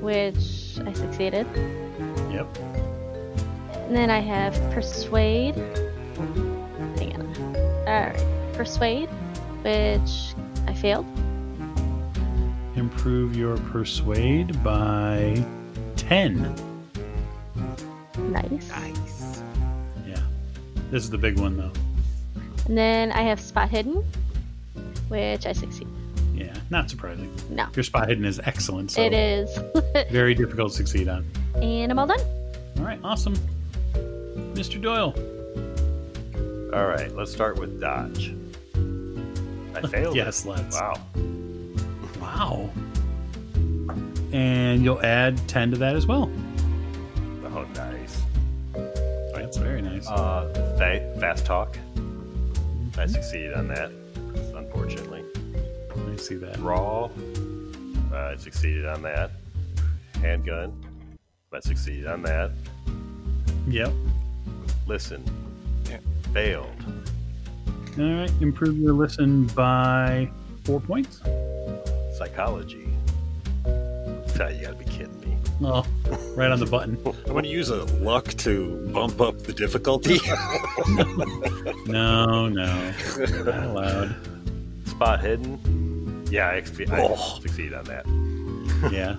S3: which I succeeded.
S1: Yep.
S3: And then I have persuade. Hang on. Alright. Persuade, which I failed.
S1: Improve your persuade by 10.
S3: Nice.
S5: Nice.
S1: Yeah. This is the big one, though.
S3: And then I have spot hidden, which I succeed.
S1: Yeah, not surprising.
S3: No.
S1: Your spot hidden is excellent, so
S3: It is.
S1: very difficult to succeed on.
S3: and I'm all done.
S1: All right, awesome. Mr. Doyle.
S4: All right, let's start with dodge. I failed. it.
S1: Yes, let's.
S4: Wow.
S1: Wow. And you'll add 10 to that as well.
S4: Oh, nice.
S1: That's very nice.
S4: Uh, fa- fast talk. I succeed on that, unfortunately.
S1: I see that.
S4: Raw. I succeeded on that. Handgun. I succeeded on that.
S1: Yep.
S4: Listen.
S5: Yeah.
S4: Failed.
S1: All right, improve your listen by four points.
S4: Psychology. Ah, You gotta be kidding me.
S1: Oh, right on the button.
S5: I'm going to use a luck to bump up the difficulty.
S1: No, no, not allowed.
S4: Spot hidden. Yeah, I, expe- I
S5: Oh.
S4: succeeded on that.
S1: Yeah.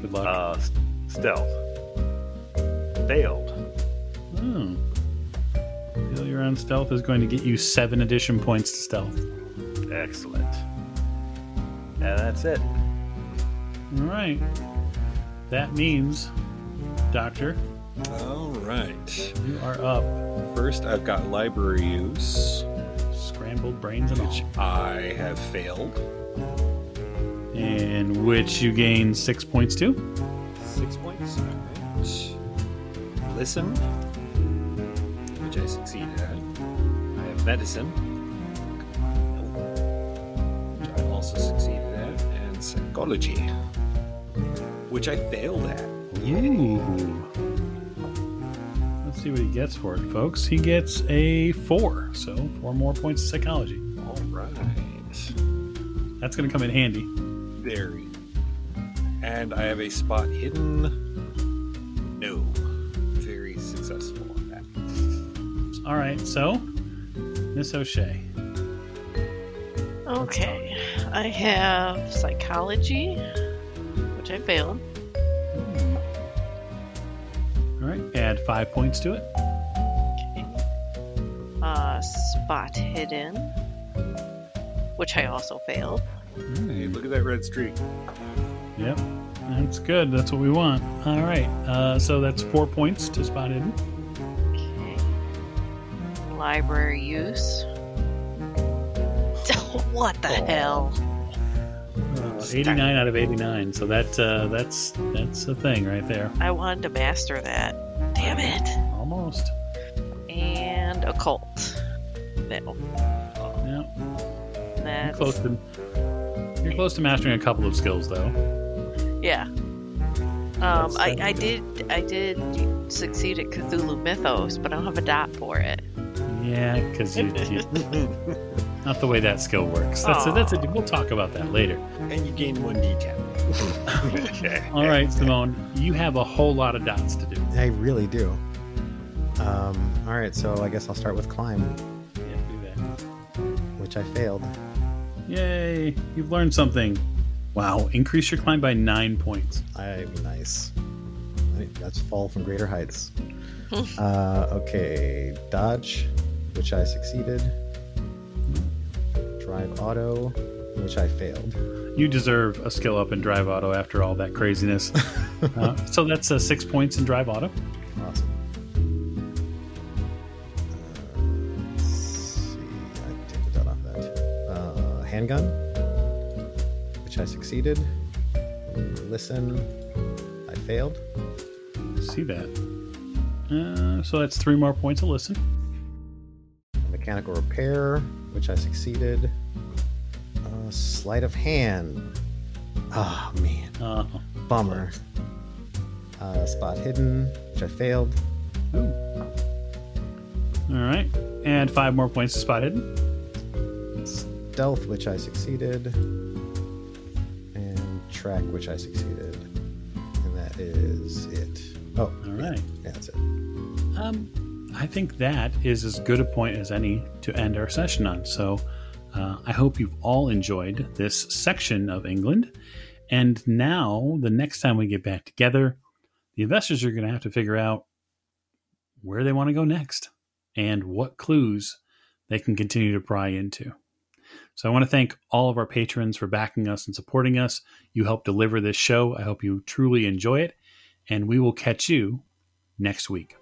S1: Good luck.
S4: Uh, s- stealth. Failed.
S1: Hmm. Failure on stealth is going to get you seven addition points to stealth.
S4: Excellent. And that's it.
S1: All right. That means, Doctor,
S5: All right.
S1: you are up.
S5: First, I've got library use,
S1: Scrambled brains and
S5: which
S1: all.
S5: I have failed.
S1: And which you gain six points to.
S5: Six points. Right. Listen, which I succeeded at. I have medicine, which I also succeeded at, and psychology, which I failed at.
S1: Ooh. Let's see what he gets for it, folks. He gets a four, so four more points of psychology.
S5: All right.
S1: That's going to come in handy.
S5: Very. And I have a spot hidden. No. Very successful on that.
S1: All right, so Miss O'Shea.
S6: Okay. I have psychology, which I failed.
S1: Five points to it.
S6: Okay. Uh, spot hidden, which I also failed.
S5: Hey, look at that red streak.
S1: Yep, that's good. That's what we want. All right, uh, so that's four points to spot hidden.
S6: Okay. Library use. what the hell?
S1: Uh, 89 out of 89. So that uh, that's that's a thing right there.
S6: I wanted to master that. Damn it.
S1: Almost.
S6: And occult. No.
S1: Yeah, you're
S6: That's
S1: close to you're close to mastering a couple of skills though.
S6: Yeah. Um, I, I did I did succeed at Cthulhu Mythos, but I don't have a dot for it.
S1: Yeah, because you, you not the way that skill works. That's a, that's a, we'll talk about that later.
S5: And you gain one d10.
S1: All right, Simone, you have a whole lot of dots to do.
S7: I really do. Um, all right, so I guess I'll start with climb,
S1: Yeah, do that.
S7: which I failed.
S1: Yay! You've learned something. Wow! Increase your climb by nine points.
S7: I nice. That's fall from greater heights. uh, okay, dodge, which I succeeded. Drive auto, which I failed.
S1: You deserve a skill up in drive auto after all that craziness. uh, so that's uh, six points in drive auto.
S7: Awesome. Uh, let's see, I take the dot off that. Uh, handgun, which I succeeded. Listen, I failed.
S1: See that? Uh, so that's three more points to listen.
S7: Mechanical repair, which I succeeded. Sleight of hand. Oh man,
S1: Uh,
S7: bummer. Uh, spot hidden, which I failed.
S1: ooh, All right. And five more points to spot hidden.
S7: Stealth, which I succeeded, and track, which I succeeded, and that is it. Oh,
S1: All right.
S7: yeah, that's it.
S1: Um, I think that is as good a point as any to end our session on. So uh, I hope you've all enjoyed this section of England. And now, the next time we get back together, the investors are going to have to figure out where they want to go next and what clues they can continue to pry into. So I want to thank all of our patrons for backing us and supporting us. You help deliver this show. I hope you truly enjoy it. And we will catch you next week.